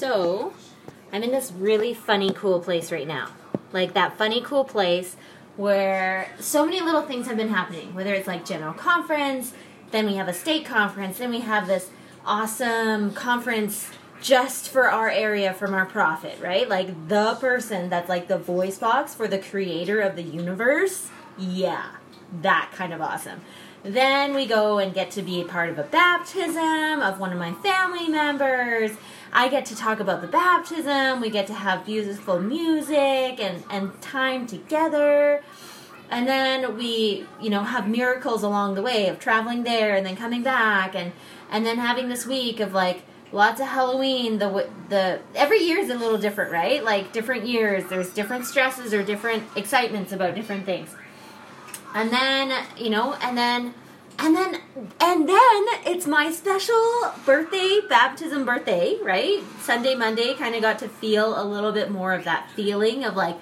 So, I'm in this really funny, cool place right now. Like that funny, cool place where so many little things have been happening. Whether it's like general conference, then we have a state conference, then we have this awesome conference just for our area from our prophet, right? Like the person that's like the voice box for the creator of the universe. Yeah, that kind of awesome. Then we go and get to be part of a baptism of one of my family members. I get to talk about the baptism. We get to have beautiful music and, and time together. And then we, you know, have miracles along the way of traveling there and then coming back and and then having this week of like lots of Halloween. The the every year is a little different, right? Like different years, there's different stresses or different excitements about different things and then you know and then and then and then it's my special birthday baptism birthday right? Sunday monday kind of got to feel a little bit more of that feeling of like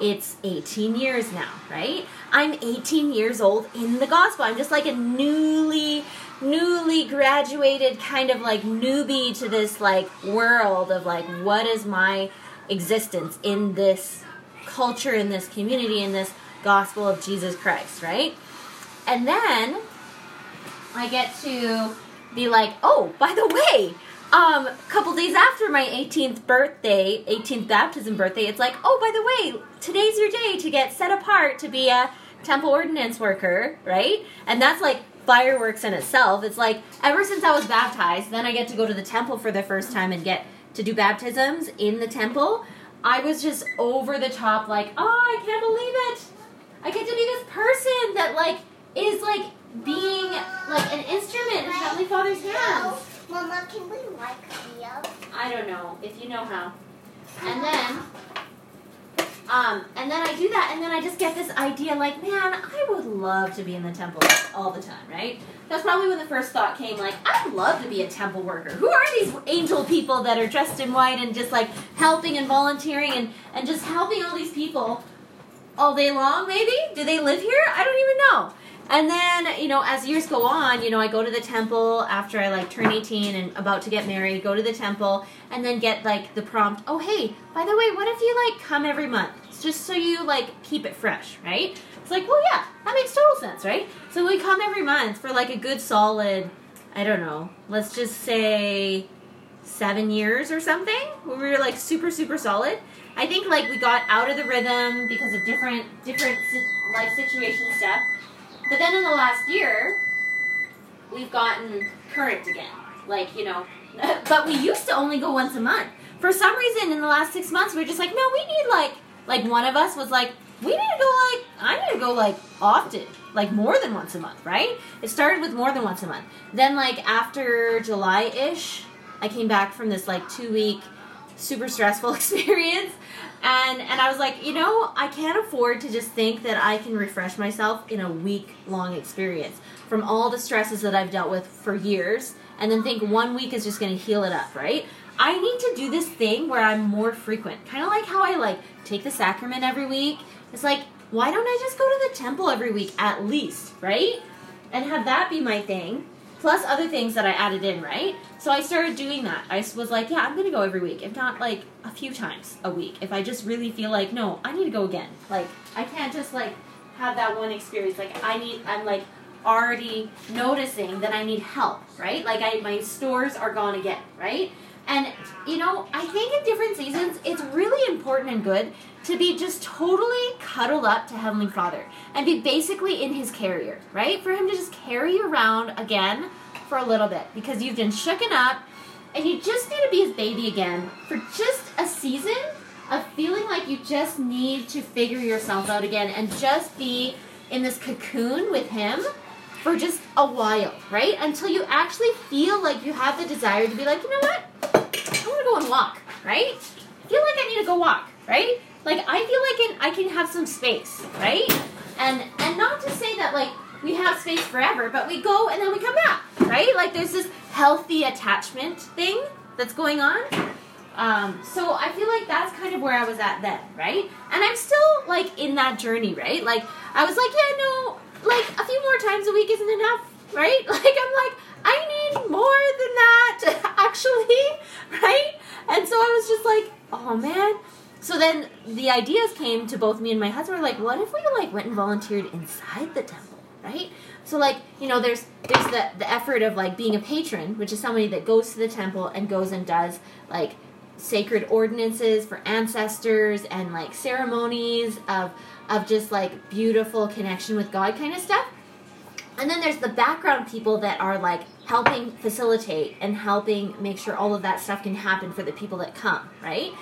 it's 18 years now right? I'm 18 years old in the gospel. I'm just like a newly newly graduated kind of like newbie to this like world of like what is my existence in this culture in this community in this gospel of Jesus Christ, right? And then I get to be like, oh, by the way, um, a couple days after my 18th birthday, 18th baptism birthday, it's like, oh, by the way, today's your day to get set apart to be a temple ordinance worker, right? And that's like fireworks in itself. It's like ever since I was baptized, then I get to go to the temple for the first time and get to do baptisms in the temple. I was just over the top, like, oh, I can't believe it. I get to be this person that like is like being like an instrument in Heavenly Father's hands. Mama, can we like Leo? I don't know if you know how. And then, um, and then I do that, and then I just get this idea, like, man, I would love to be in the temple all the time, right? That's probably when the first thought came, like, I'd love to be a temple worker. Who are these angel people that are dressed in white and just like helping and volunteering and and just helping all these people all day long, maybe? Do they live here? I don't even know. And then, you know, as years go on, you know, I go to the temple after I like turn 18 and about to get married, go to the temple and then get like the prompt, oh, hey, by the way, what if you like come every month? It's just so you like keep it fresh, right? It's like, well, yeah, that makes total sense, right? So we come every month for like a good solid, I don't know, let's just say seven years or something. We were like super, super solid. I think like we got out of the rhythm because of different different life situation stuff. But then in the last year, we've gotten current again. Like you know, but we used to only go once a month. For some reason, in the last six months, we are just like, no, we need like like one of us was like, we need to go like I need to go like often, like more than once a month, right? It started with more than once a month. Then like after July ish, I came back from this like two week super stressful experience and and I was like, you know, I can't afford to just think that I can refresh myself in a week long experience from all the stresses that I've dealt with for years and then think one week is just going to heal it up, right? I need to do this thing where I'm more frequent. Kind of like how I like take the sacrament every week. It's like, why don't I just go to the temple every week at least, right? And have that be my thing plus other things that I added in, right? So I started doing that. I was like, yeah, I'm gonna go every week, if not like a few times a week. If I just really feel like, no, I need to go again. Like, I can't just like have that one experience. Like, I need, I'm like already noticing that I need help, right? Like, I my stores are gone again, right? And you know, I think in different seasons, it's really important and good to be just totally cuddled up to Heavenly Father and be basically in His carrier, right? For Him to just carry you around again for a little bit because you've been shooken up and you just need to be His baby again for just a season of feeling like you just need to figure yourself out again and just be in this cocoon with Him for just a while, right? Until you actually feel like you have the desire to be like, you know what? I want to go and walk, right? I feel like I need to go walk, right? Like I feel like I can have some space, right? And and not to say that like we have space forever, but we go and then we come back, right? Like there's this healthy attachment thing that's going on. Um, so I feel like that's kind of where I was at then, right? And I'm still like in that journey, right? Like I was like, yeah, no, like a few more times a week isn't enough, right? Like I'm like, I need more than that, actually, right? And so I was just like, oh man. So then the ideas came to both me and my husband. We're like, what if we like went and volunteered inside the temple, right? So like, you know, there's there's the the effort of like being a patron, which is somebody that goes to the temple and goes and does like sacred ordinances for ancestors and like ceremonies of of just like beautiful connection with God kind of stuff. And then there's the background people that are like helping facilitate and helping make sure all of that stuff can happen for the people that come, right?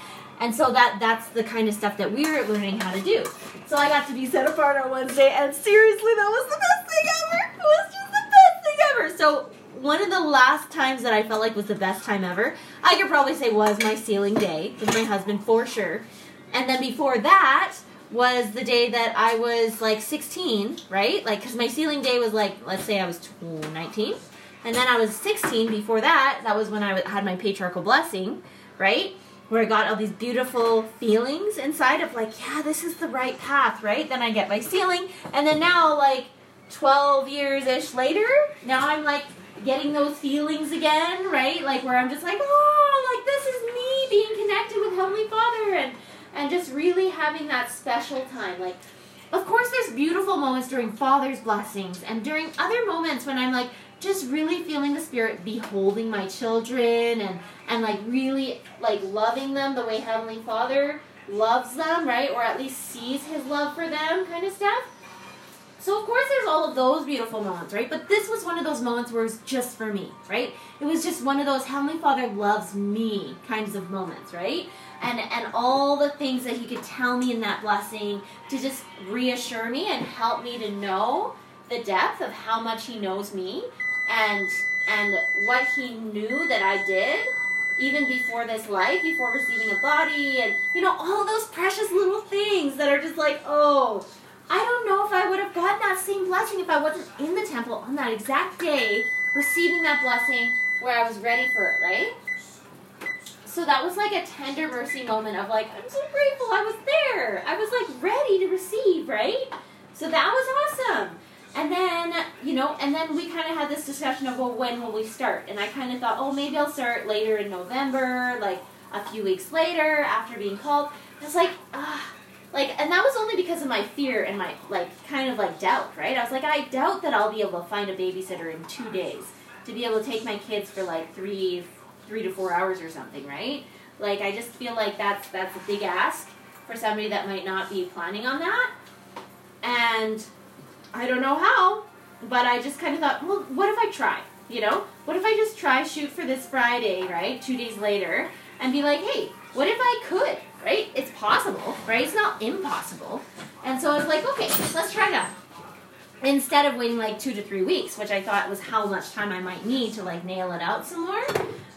And so that that's the kind of stuff that we were learning how to do. So I got to be set apart on Wednesday, and seriously, that was the best thing ever. It was just the best thing ever. So one of the last times that I felt like was the best time ever, I could probably say was my sealing day with my husband for sure. And then before that was the day that I was like 16, right? Like, because my sealing day was like, let's say I was 19. And then I was 16 before that. That was when I had my patriarchal blessing, right? Where I got all these beautiful feelings inside of like, yeah, this is the right path, right? Then I get my sealing. And then now, like, 12 years ish later, now I'm like getting those feelings again, right? Like, where I'm just like, oh, like, this is me being connected with Heavenly Father. And, and just really having that special time. Like, of course, there's beautiful moments during Father's blessings and during other moments when I'm like just really feeling the Spirit beholding my children and and like really like loving them the way Heavenly Father loves them, right? Or at least sees His love for them, kind of stuff. So of course there's all of those beautiful moments, right? But this was one of those moments where it was just for me, right? It was just one of those Heavenly Father loves me kinds of moments, right? And and all the things that he could tell me in that blessing to just reassure me and help me to know the depth of how much he knows me and and what he knew that I did even before this life, before receiving a body and you know all those precious little things that are just like, "Oh, I don't know if I would have gotten that same blessing if I wasn't in the temple on that exact day, receiving that blessing where I was ready for it, right? So that was like a tender mercy moment of like, I'm so grateful I was there. I was like ready to receive, right? So that was awesome. And then, you know, and then we kind of had this discussion of, well, when will we start? And I kind of thought, oh, maybe I'll start later in November, like a few weeks later after being called. I was like, ah like and that was only because of my fear and my like kind of like doubt right i was like i doubt that i'll be able to find a babysitter in two days to be able to take my kids for like three three to four hours or something right like i just feel like that's that's a big ask for somebody that might not be planning on that and i don't know how but i just kind of thought well what if i try you know what if i just try shoot for this friday right two days later and be like hey what if i could right? It's possible, right? It's not impossible. And so I was like, okay, let's try that. Instead of waiting like two to three weeks, which I thought was how much time I might need to like nail it out some more.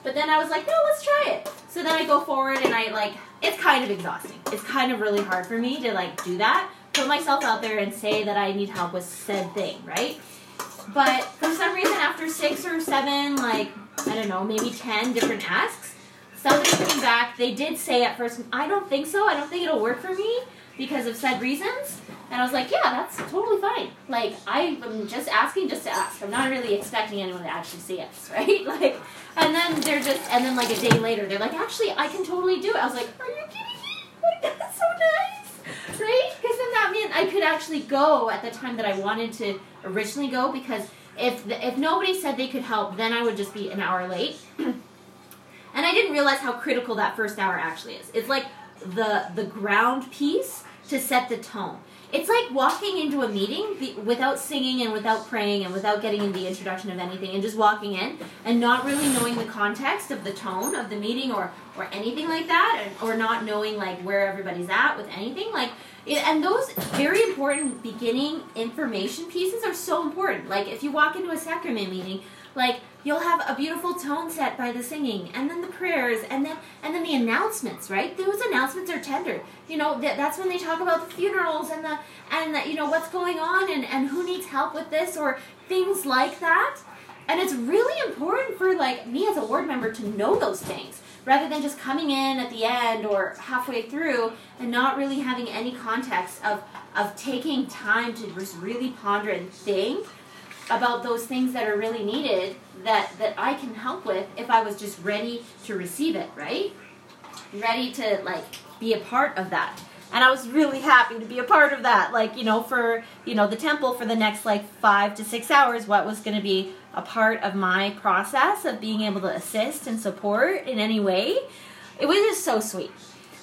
But then I was like, no, let's try it. So then I go forward and I like, it's kind of exhausting. It's kind of really hard for me to like do that, put myself out there and say that I need help with said thing, right? But for some reason, after six or seven, like, I don't know, maybe 10 different asks, Somebody came back. They did say at first, I don't think so. I don't think it'll work for me because of said reasons. And I was like, yeah, that's totally fine. Like, I'm just asking just to ask. I'm not really expecting anyone to actually say yes, right? Like, and then they're just, and then like a day later, they're like, actually, I can totally do it. I was like, are you kidding me? Like, that's so nice, right? That meant I could actually go at the time that I wanted to originally go because if the, if nobody said they could help, then I would just be an hour late. And I didn't realize how critical that first hour actually is. It's like the the ground piece to set the tone. It's like walking into a meeting without singing and without praying and without getting in the introduction of anything and just walking in and not really knowing the context of the tone of the meeting or or anything like that or not knowing like where everybody's at with anything like and those very important beginning information pieces are so important. Like if you walk into a sacrament meeting, like you'll have a beautiful tone set by the singing and then the prayers and then and then the announcements right? Those announcements are tender you know that, that's when they talk about the funerals and the and the, you know what's going on and and who needs help with this or things like that. And it's really important for like me as a ward member to know those things rather than just coming in at the end or halfway through and not really having any context of of taking time to just really ponder and think about those things that are really needed that that I can help with if I was just ready to receive it, right? ready to like be a part of that. And I was really happy to be a part of that. Like, you know, for, you know, the temple for the next like five to six hours, what was going to be a part of my process of being able to assist and support in any way. It was just so sweet.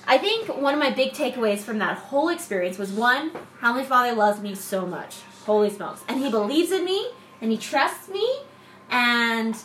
I think one of my big takeaways from that whole experience was one, Heavenly Father loves me so much. Holy smokes. And He believes in me and He trusts me and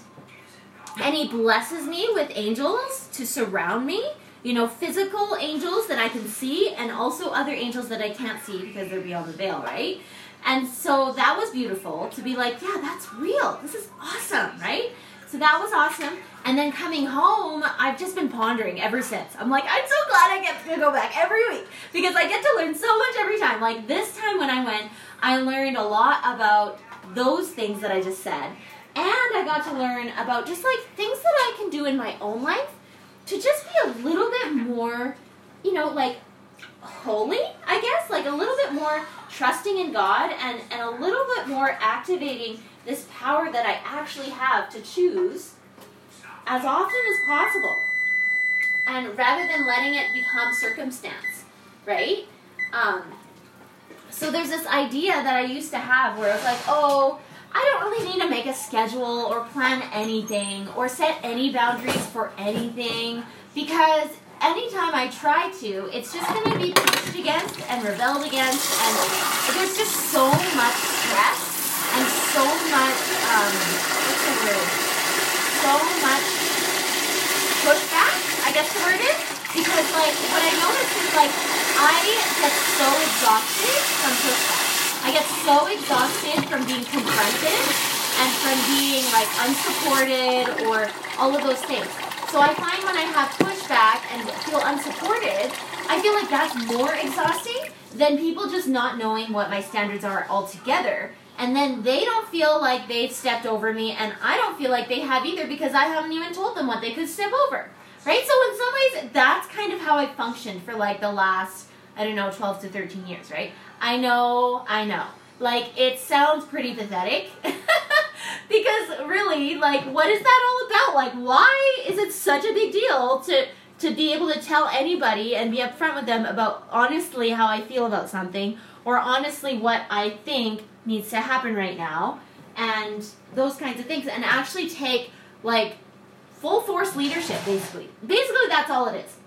and He blesses me with angels to surround me. You know, physical angels that I can see and also other angels that I can't see because they're beyond the veil, right? And so that was beautiful to be like, yeah, that's real. This is awesome, right? So that was awesome. And then coming home, I've just been pondering ever since. I'm like, I'm so glad I get to go back every week because I get to learn so much every time. Like this time when I went, I learned a lot about those things that I just said. And I got to learn about just like things that I can do in my own life to just be a little bit more, you know, like holy, I guess, like a little bit more trusting in God and, and a little bit more activating this power that I actually have to choose as often as possible. And rather than letting it become circumstance, right? Um, so there's this idea that I used to have where I was like, oh, I don't really need to make a schedule or plan anything or set any boundaries for anything because anytime I try to, it's just going to be pushed against and rebelled against, and there's just so much stress and so much, um, what's the word? So much pushback, I guess the word is. Because, like, what I notice is, like, I get so exhausted from pushback. I get so exhausted from being confronted and from being, like, unsupported or all of those things. So I find when I have pushback and feel unsupported, I feel like that's more exhausting than people just not knowing what my standards are altogether. And then they don't feel like they've stepped over me, and I don't feel like they have either because I haven't even told them what they could step over. Right? So, in some ways, that's kind of how I functioned for like the last, I don't know, 12 to 13 years, right? I know, I know. Like, it sounds pretty pathetic. because really, like, what is that all about? Like, why is it such a big deal to to be able to tell anybody and be upfront with them about honestly how I feel about something or honestly what I think needs to happen right now and those kinds of things and actually take like full force leadership basically. Basically that's all it is.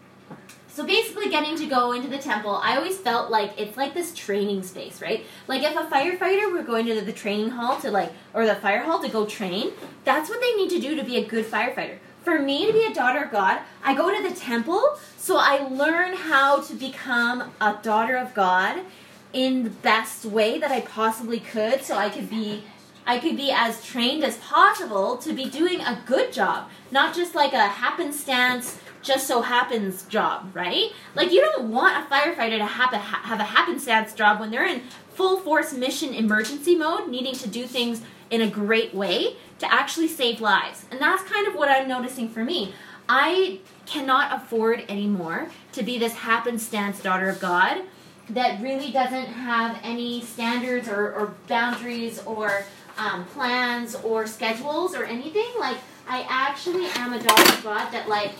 So basically, getting to go into the temple, I always felt like it's like this training space, right? Like if a firefighter were going to the training hall to like, or the fire hall to go train, that's what they need to do to be a good firefighter. For me to be a daughter of God, I go to the temple so I learn how to become a daughter of God in the best way that I possibly could so I could be I could be as trained as possible to be doing a good job, not just like a happenstance just so happens job, right? Like you don't want a firefighter to have a have a happenstance job when they're in full force mission emergency mode, needing to do things in a great way to actually save lives. And that's kind of what I'm noticing for me. I cannot afford anymore to be this happenstance daughter of God that really doesn't have any standards or, or boundaries or um, plans or schedules or anything. Like I actually am a dog God that like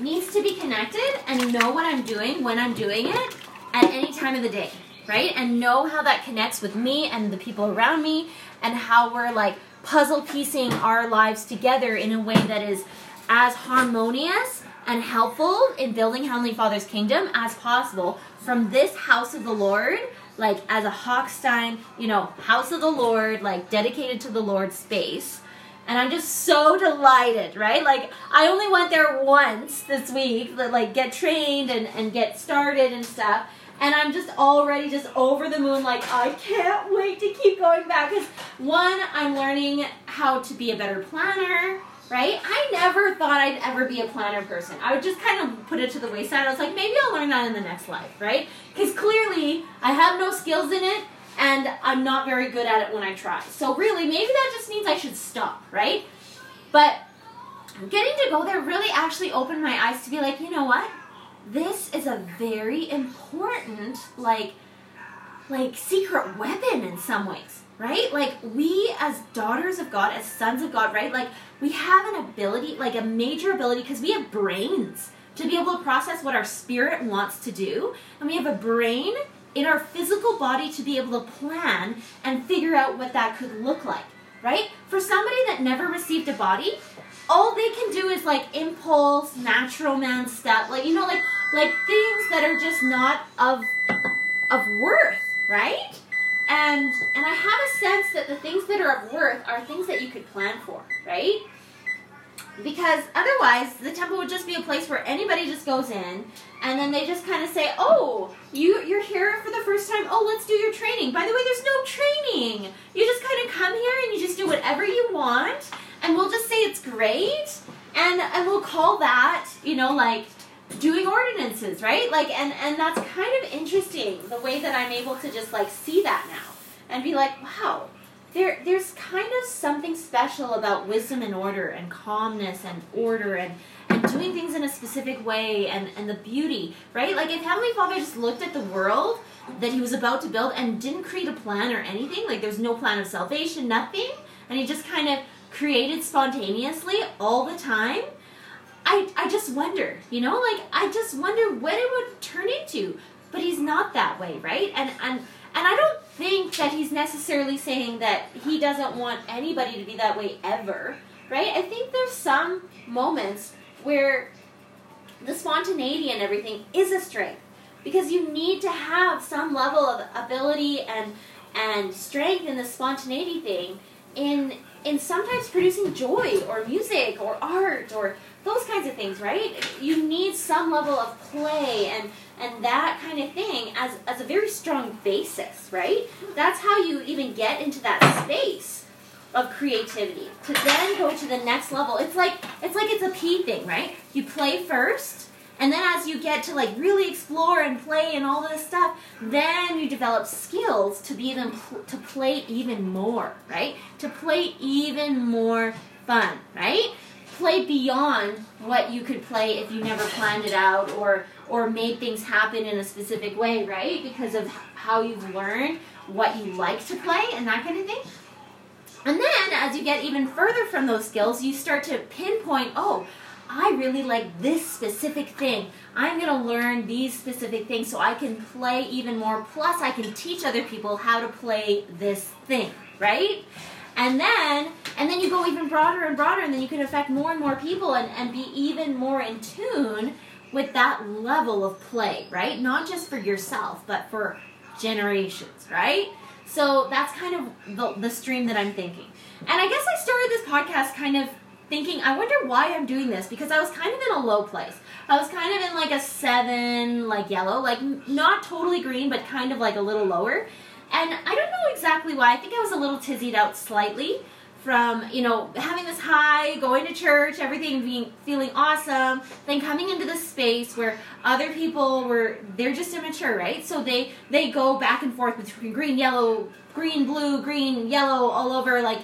needs to be connected and know what I'm doing when I'm doing it at any time of the day, right? And know how that connects with me and the people around me and how we're like puzzle piecing our lives together in a way that is as harmonious and helpful in building Heavenly Father's kingdom as possible from this house of the Lord, like as a Hochstein, you know, house of the Lord, like dedicated to the Lord space and I'm just so delighted, right? Like I only went there once this week, like get trained and, and get started and stuff. And I'm just already just over the moon, like I can't wait to keep going back. Because one, I'm learning how to be a better planner, right? I never thought I'd ever be a planner person. I would just kind of put it to the wayside. I was like, maybe I'll learn that in the next life, right? Because clearly I have no skills in it and I'm not very good at it when I try. So really, maybe that just means I should stop, right? But getting to go there really actually opened my eyes to be like, you know what? This is a very important, like, like secret weapon in some ways, right? Like we as daughters of God, as sons of God, right? Like we have an ability, like a major ability, because we have brains to be able to process what our spirit wants to do, and we have a brain in our physical body to be able to plan and figure out what that could look like, right? For somebody that never received a body, all they can do is like impulse, natural man stuff, like you know, like like things that are just not of of worth, right? And and I have a sense that the things that are of worth are things that you could plan for, right? Because otherwise, the temple would just be a place where anybody just goes in, and then they just kind of say, "Oh, you you're here for the first time. Oh, let's do your training." By the way, there's no training. You just kind of come here and you just do whatever you want, and we'll just say it's great, and and we'll call that, you know, like doing ordinances, right? Like, and and that's kind of interesting the way that I'm able to just like see that now and be like, wow, there there's kind of something special about wisdom and order and calmness and order and and doing things in a specific way and and the beauty right like if heavenly father just looked at the world that he was about to build and didn't create a plan or anything like there's no plan of salvation nothing and he just kind of created spontaneously all the time i i just wonder you know like i just wonder what it would turn into. But he's not that way right? And and and I don't think that he's necessarily saying that he doesn't want anybody to be that way ever, right? I think there's some moments where the spontaneity and everything is a strength. Because you need to have some level of ability and and strength in the spontaneity thing in in sometimes producing joy or music or art or those kinds of things, right? You need some level of play and and that kind of thing as, as a very strong basis, right? That's how you even get into that space of creativity to then go to the next level. It's like it's like it's a P thing, right? You play first, and then as you get to like really explore and play and all this stuff, then you develop skills to be even to play even more, right? To play even more fun, right? Play beyond what you could play if you never planned it out or or made things happen in a specific way, right? Because of how you've learned what you like to play and that kind of thing. And then as you get even further from those skills, you start to pinpoint, oh, I really like this specific thing. I'm going to learn these specific things so I can play even more. Plus, I can teach other people how to play this thing, right? And then, and then you go even broader and broader, and then you can affect more and more people and, and be even more in tune with that level of play, right? Not just for yourself, but for generations, right? So that's kind of the, the stream that I'm thinking. And I guess I started this podcast kind of thinking, I wonder why I'm doing this because I was kind of in a low place. I was kind of in like a seven, like yellow, like not totally green, but kind of like a little lower. And I don't know exactly why. I think I was a little tizzied out slightly from you know having this high going to church everything being feeling awesome then coming into this space where other people were they're just immature right so they they go back and forth between green yellow green blue green yellow all over like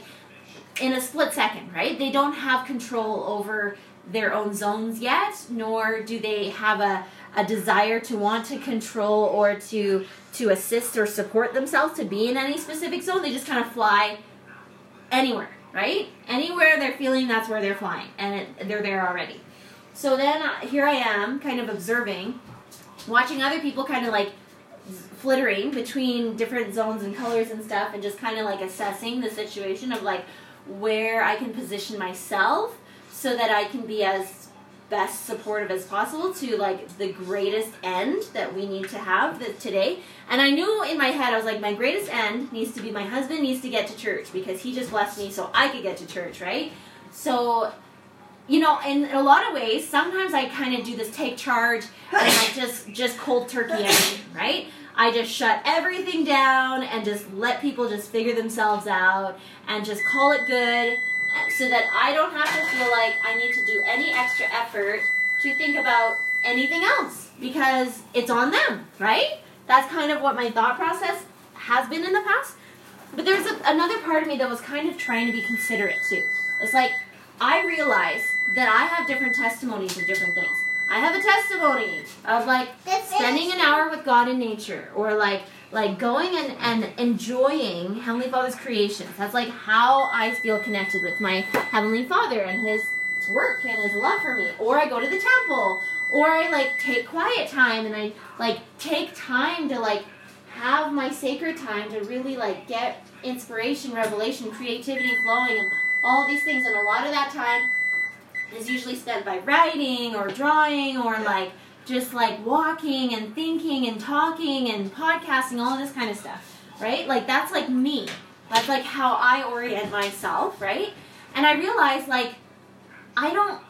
in a split second right they don't have control over their own zones yet nor do they have a a desire to want to control or to to assist or support themselves to be in any specific zone they just kind of fly anywhere, right? Anywhere they're feeling, that's where they're flying, and it, they're there already. So then uh, here I am, kind of observing, watching other people kind of like flittering between different zones and colors and stuff, and just kind of like assessing the situation of like where I can position myself so that I can be as best supportive as possible to like the greatest end that we need to have the, today. And I knew in my head, I was like, my greatest end needs to be my husband needs to get to church because he just blessed me so I could get to church, right? So, you know, in a lot of ways, sometimes I kind of do this take charge and I just just cold turkey right? I just shut everything down and just let people just figure themselves out and just call it good so that I don't have to feel like I need to do any extra effort to think about anything else because it's on them, right? That's kind of what my thought process has been in the past. But there's a, another part of me that was kind of trying to be considerate too. It's like I realize that I have different testimonies of different things. I have a testimony of like spending an hour with God in nature or like like going and, and enjoying Heavenly Father's creations. That's like how I feel connected with my Heavenly Father and His work and His love for me. Or I go to the temple, or I like take quiet time and I like take time to like have my sacred time to really like get inspiration, revelation, creativity flowing, and all these things. And a lot of that time is usually spent by writing or drawing or like just like walking and thinking and talking and podcasting, all this kind of stuff, right? Like that's like me. That's like how I orient myself, right? And I realize like I don't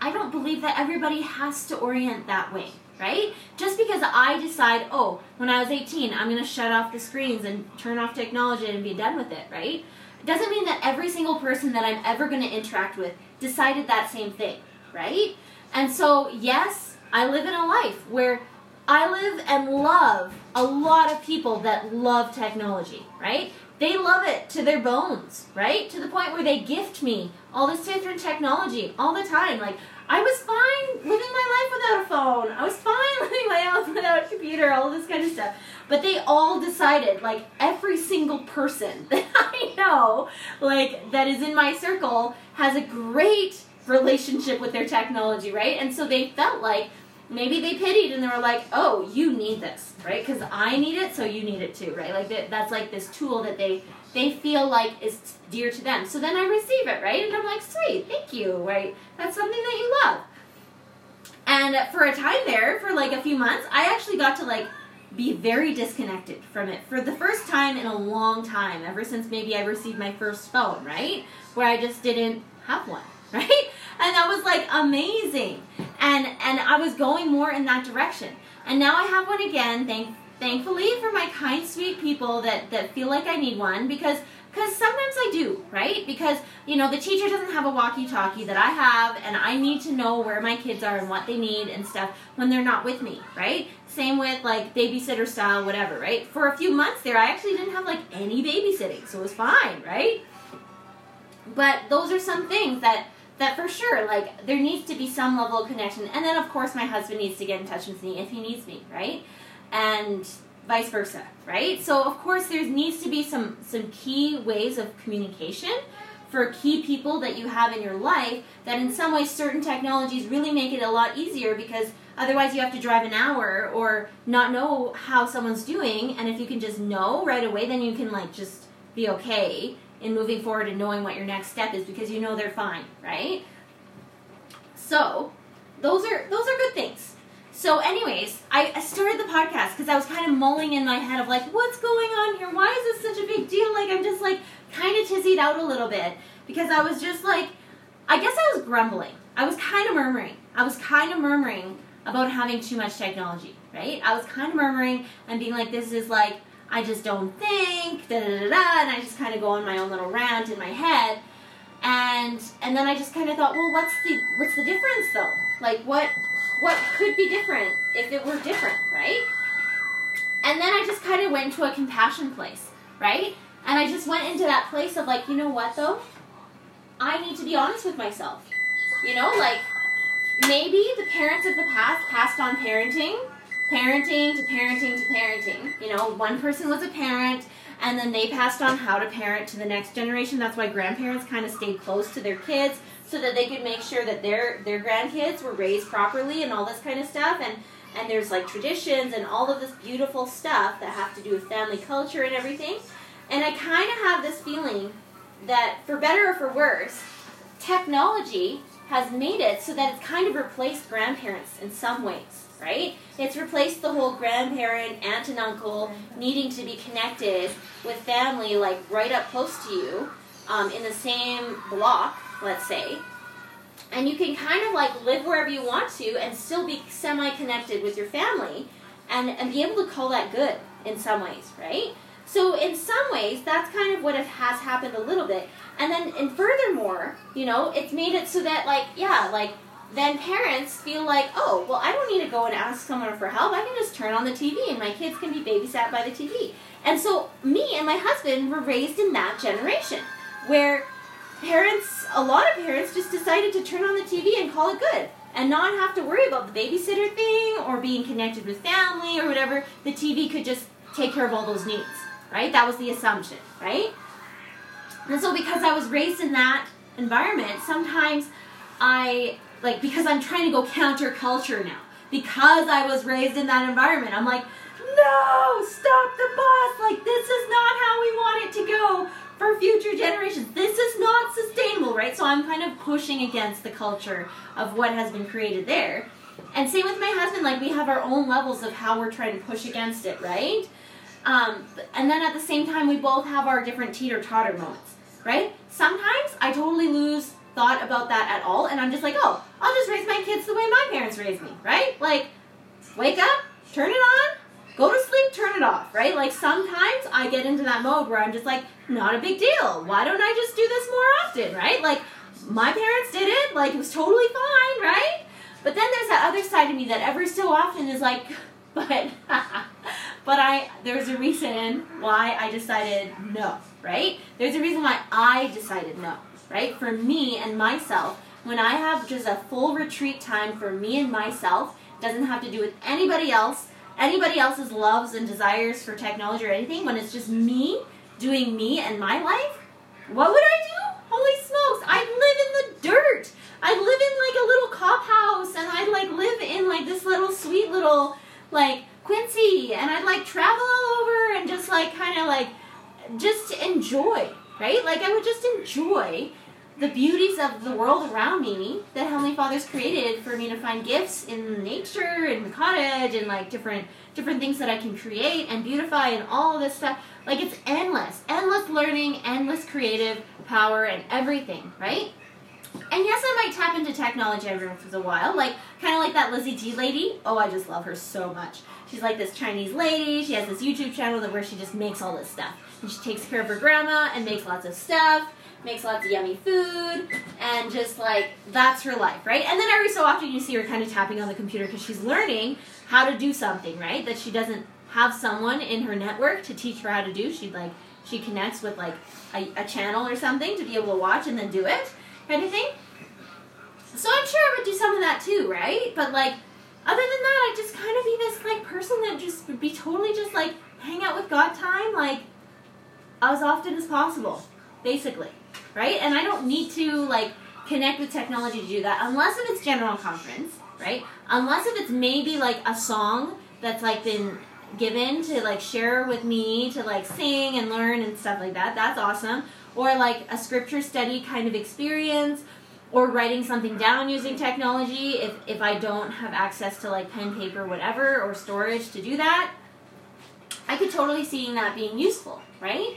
I don't believe that everybody has to orient that way, right? Just because I decide, oh, when I was 18, I'm going to shut off the screens and turn off technology and be done with it, right? It doesn't mean that every single person that I'm ever going to interact with decided that same thing, right? And so, yes, I live in a life where I live and love a lot of people that love technology, right? They love it to their bones, right? To the point where they gift me all this different technology all the time. Like, I was fine living my life without a phone. I was fine living my life without a computer, all this kind of stuff. But they all decided, like, every single person that I know, like, that is in my circle has a great relationship with their technology, right? And so they felt like maybe they pitied and they were like, "Oh, you need this, right? Because I need it, so you need it too, right? Like that, that's like this tool that they they feel like is dear to them. So then I receive it, right? And I'm like, "Sweet, thank you, right? That's something that you love." And for a time there, for like a few months, I actually got to like be very disconnected from it for the first time in a long time, ever since maybe I received my first phone, right? Where I just didn't have one, right? And that was like amazing. And and I was going more in that direction. And now I have one again, thank thankfully for my kind sweet people that that feel like I need one because because sometimes I do, right? Because, you know, the teacher doesn't have a walkie talkie that I have, and I need to know where my kids are and what they need and stuff when they're not with me, right? Same with like babysitter style, whatever, right? For a few months there, I actually didn't have like any babysitting, so it was fine, right? But those are some things that that for sure, like, there needs to be some level of connection. And then, of course, my husband needs to get in touch with me if he needs me, right? And vice versa, right? So, of course, there needs to be some, some key ways of communication for key people that you have in your life that in some ways certain technologies really make it a lot easier because otherwise you have to drive an hour or not know how someone's doing and if you can just know right away then you can like just be okay in moving forward and knowing what your next step is because you know they're fine, right? So, those are those are good things. So, anyways, I started the podcast because I was kind of mulling in my head of like, what's going on here? Why is this such a big deal? Like, I'm just like kind of tizzied out a little bit because I was just like, I guess I was grumbling. I was kind of murmuring. I was kind of murmuring about having too much technology, right? I was kind of murmuring and being like, this is like I just don't think, da da da da, and I just kind of go on my own little rant in my head, and and then I just kind of thought, well, what's the what's the difference though? Like what what could be different if it were different, right? And then I just kind of went to a compassion place, right? And I just went into that place of like, you know what though? I need to be honest with myself. You know, like maybe the parents of the past passed on parenting parenting to parenting to parenting. You know, one person was a parent and then they passed on how to parent to the next generation. That's why grandparents kind of stayed close to their kids so that they could make sure that their their grandkids were raised properly and all this kind of stuff and and there's like traditions and all of this beautiful stuff that have to do with family culture and everything. And I kind of have this feeling that for better or for worse, technology has made it so that it's kind of replaced grandparents in some ways right? It's replaced the whole grandparent, aunt and uncle needing to be connected with family, like right up close to you, um, in the same block, let's say. And you can kind of like live wherever you want to and still be semi connected with your family and, and be able to call that good in some ways, right? So in some ways, that's kind of what has happened a little bit. And then, and furthermore, you know, it's made it so that like, yeah, like then parents feel like, oh, well, I don't need to go and ask someone for help. I can just turn on the TV and my kids can be babysat by the TV. And so me and my husband were raised in that generation where parents, a lot of parents just decided to turn on the TV and call it good and not have to worry about the babysitter thing or being connected with family or whatever. The TV could just take care of all those needs, right? That was the assumption, right? And so because I was raised in that environment, sometimes I like because I'm trying to go counterculture now. Because I was raised in that environment. I'm like, no, stop the bus. Like this is not how we want it to go for future generations. This is not sustainable, right? So I'm kind of pushing against the culture of what has been created there. And same with my husband, like we have our own levels of how we're trying to push against it, right? Um, and then at the same time, we both have our different teeter totter moments, right? Sometimes I totally lose thought about that at all, and I'm just like, oh, I'll just raise my kids the way my parents raised me, right? Like, wake up, turn it on, go to sleep, turn it off, right? Like sometimes I get into that mode where I'm just like, not a big deal. Why don't I just do this more often, right? Like my parents did it, like it was totally fine, right? But then there's that other side of me that every so often is like, but but I there's a reason why I decided no, right? There's a reason why I decided no, right? For me and myself, when I have just a full retreat time for me and myself, doesn't have to do with anybody else anybody else's loves and desires for technology or anything, when it's just me doing me and my life, what would I do? Holy smokes, I'd live in the dirt. I'd live in like a little cob house and I'd like live in like this little sweet little like Quincy and I'd like travel all over and just like kind of like just enjoy, right? Like I would just enjoy the beauties of the world around me that Heavenly Father's created for me to find gifts in nature and the cottage and like different different things that I can create and beautify and all this stuff. Like it's endless, endless learning, endless creative power and everything, right? And yes, I might tap into technology every once in a while, like kind of like that Li Ziqi lady. Oh, I just love her so much. She's like this Chinese lady. She has this YouTube channel that where she just makes all this stuff, and she takes care of her grandma and makes lots of stuff makes lots of yummy food, and just like that's her life, right? And then every so often you see her kind of tapping on the computer because she's learning how to do something, right? That she doesn't have someone in her network to teach her how to do. She like she connects with like a, a channel or something to be able to watch and then do it, kind of thing. So I'm sure I would do some of that too, right? But like other than that, I'd just kind of be this like person that just would be totally just like hang out with God time, like as often as possible, basically right? And I don't need to like connect with technology to do that unless if it's general conference, right? Unless if it's maybe like a song that's like been given to like share with me to like sing and learn and stuff like that. That's awesome. Or like a scripture study kind of experience or writing something down using technology if if I don't have access to like pen, paper, whatever or storage to do that. I could totally see that being useful, right?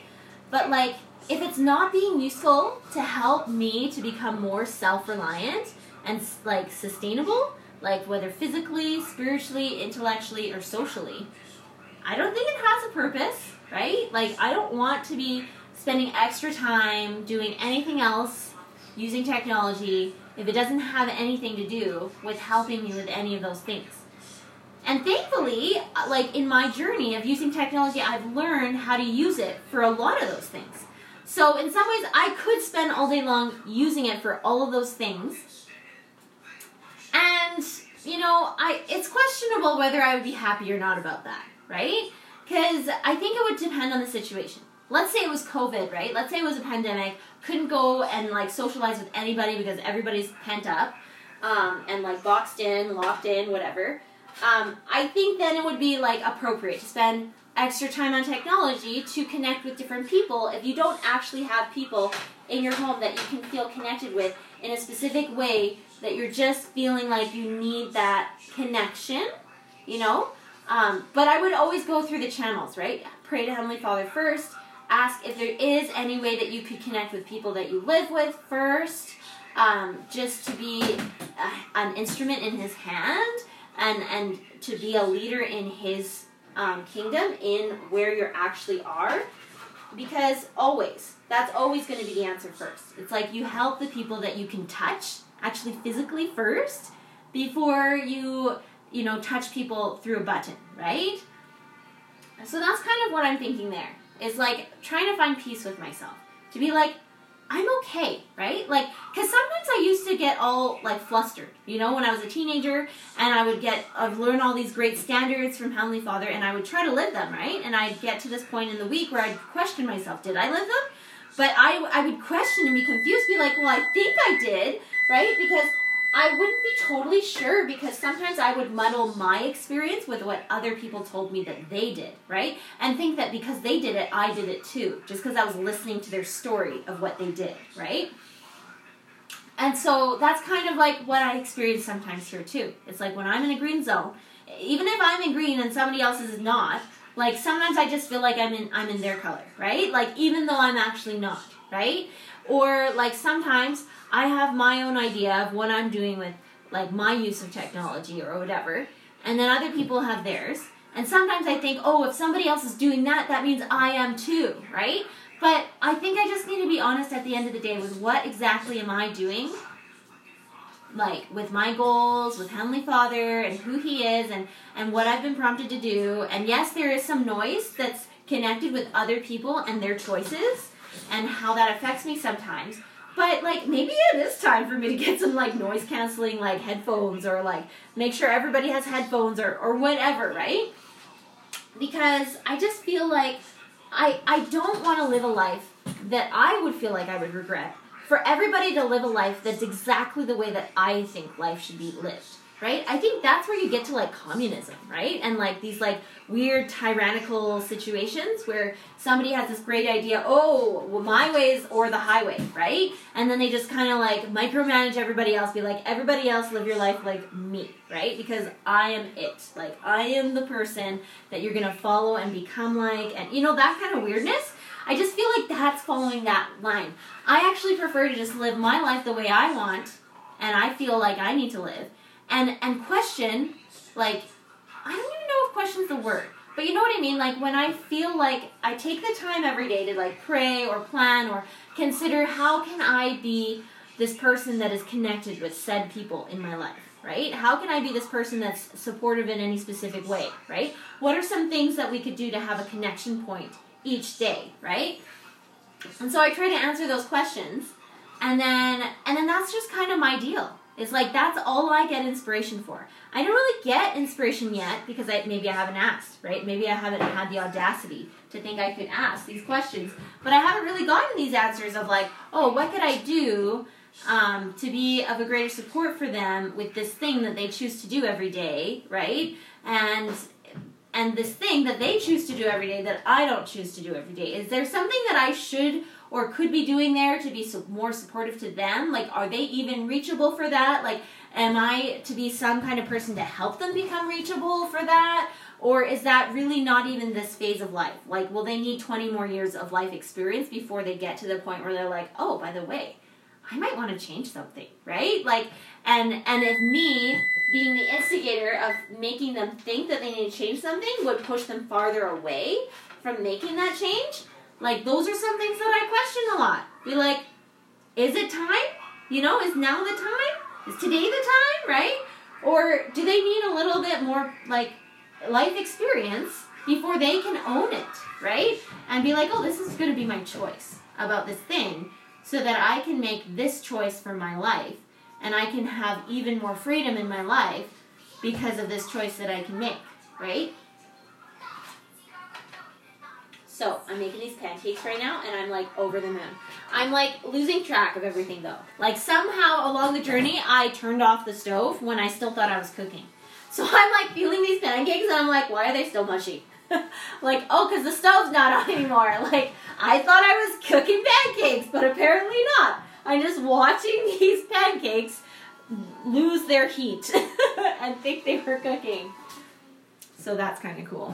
But like if it's not being useful to help me to become more self-reliant and like sustainable, like whether physically, spiritually, intellectually, or socially, I don't think it has a purpose, right? Like I don't want to be spending extra time doing anything else using technology if it doesn't have anything to do with helping me with any of those things. And thankfully, like in my journey of using technology, I've learned how to use it for a lot of those things. So in some ways, I could spend all day long using it for all of those things. And you know, I it's questionable whether I would be happy or not about that, right? Because I think it would depend on the situation. Let's say it was COVID, right? Let's say it was a pandemic, couldn't go and like socialize with anybody because everybody's pent up um, and like boxed in, locked in, whatever. Um, I think then it would be like appropriate to spend extra time on technology to connect with different people if you don't actually have people in your home that you can feel connected with in a specific way that you're just feeling like you need that connection, you know? Um, but I would always go through the channels, right? Pray to Heavenly Father first. Ask if there is any way that you could connect with people that you live with first, um, just to be a, an instrument in His hand and and to be a leader in His um, kingdom in where you actually are because always that's always going to be the answer first. It's like you help the people that you can touch actually physically first before you you know touch people through a button right? So that's kind of what i'm thinking there. Is like trying to find peace with myself. To be like I'm okay, right? Like, because sometimes I used to get all like flustered, you know, when I was a teenager, and I would get, I've learned all these great standards from Heavenly Father, and I would try to live them, right? And I'd get to this point in the week where I'd question myself, did I live them? But I, I would question and be confused, be like, well, I think I did, right? Because I wouldn't be totally sure because sometimes I would muddle my experience with what other people told me that they did, right? And think that because they did it, I did it too, just because I was listening to their story of what they did, right? And so that's kind of like what I experience sometimes here too. It's like when I'm in a green zone, even if I'm in green and somebody else is not, like sometimes I just feel like I'm in I'm in their color, right? Like even though I'm actually not, right? Or like sometimes I have my own idea of what I'm doing with like my use of technology or whatever, and then other people have theirs. And sometimes I think, oh, if somebody else is doing that, that means I am too, right? But I think I just need to be honest at the end of the day with what exactly am I doing? Like with my goals, with Heavenly Father and who He is and, and what I've been prompted to do. And yes, there is some noise that's connected with other people and their choices and how that affects me sometimes. But like maybe it is time for me to get some like noise canceling like headphones or like make sure everybody has headphones or, or whatever, right? Because I just feel like I I don't want to live a life that I would feel like I would regret. For everybody to live a life that's exactly the way that I think life should be lived right? I think that's where you get to like communism, right? And like these like weird tyrannical situations where somebody has this great idea, oh, well, my ways or the highway, right? And then they just kind of like micromanage everybody else, be like, everybody else live your life like me, right? Because I am it. Like, I am the person that you're gonna follow and become like, and you know, that kind of weirdness. I just feel like that's following that line. I actually prefer to just live my life the way I want and I feel like I need to live and and question like I don't even know if question's the word. But you know what I mean? Like when I feel like I take the time every day to like pray or plan or consider how can I be this person that is connected with said people in my life, right? How can I be this person that's supportive in any specific way, right? What are some things that we could do to have a connection point each day, right? And so I try to answer those questions and then and then that's just kind of my deal it's like that's all I get inspiration for. I don't really get inspiration yet because I maybe I haven't asked, right? Maybe I haven't had the audacity to think I could ask these questions. But I haven't really gotten these answers of like, oh, what could I do um, to be of a greater support for them with this thing that they choose to do every day, right? And and this thing that they choose to do every day that I don't choose to do every day. Is there something that I should or could be doing there to be more supportive to them? Like, are they even reachable for that? Like, am I to be some kind of person to help them become reachable for that? Or is that really not even this phase of life? Like, will they need 20 more years of life experience before they get to the point where they're like, oh, by the way, I might want to change something, right? Like, and and if me being the instigator of making them think that they need to change something would push them farther away from making that change, like those are some things that I question a lot. Be like, is it time? You know, is now the time? Is today the time, right? Or do they need a little bit more like life experience before they can own it, right? And be like, oh, this is going to be my choice about this thing so that I can make this choice for my life and I can have even more freedom in my life because of this choice that I can make, right? So I'm making these pancakes right now, and I'm like over the moon. I'm like losing track of everything though. Like somehow along the journey, I turned off the stove when I still thought I was cooking. So I'm like feeling these pancakes, and I'm like, why are they still mushy? like, oh, because the stove's not on anymore. Like, I thought I was cooking pancakes, but apparently not. I'm just watching these pancakes lose their heat and think they were cooking. So that's kind of cool.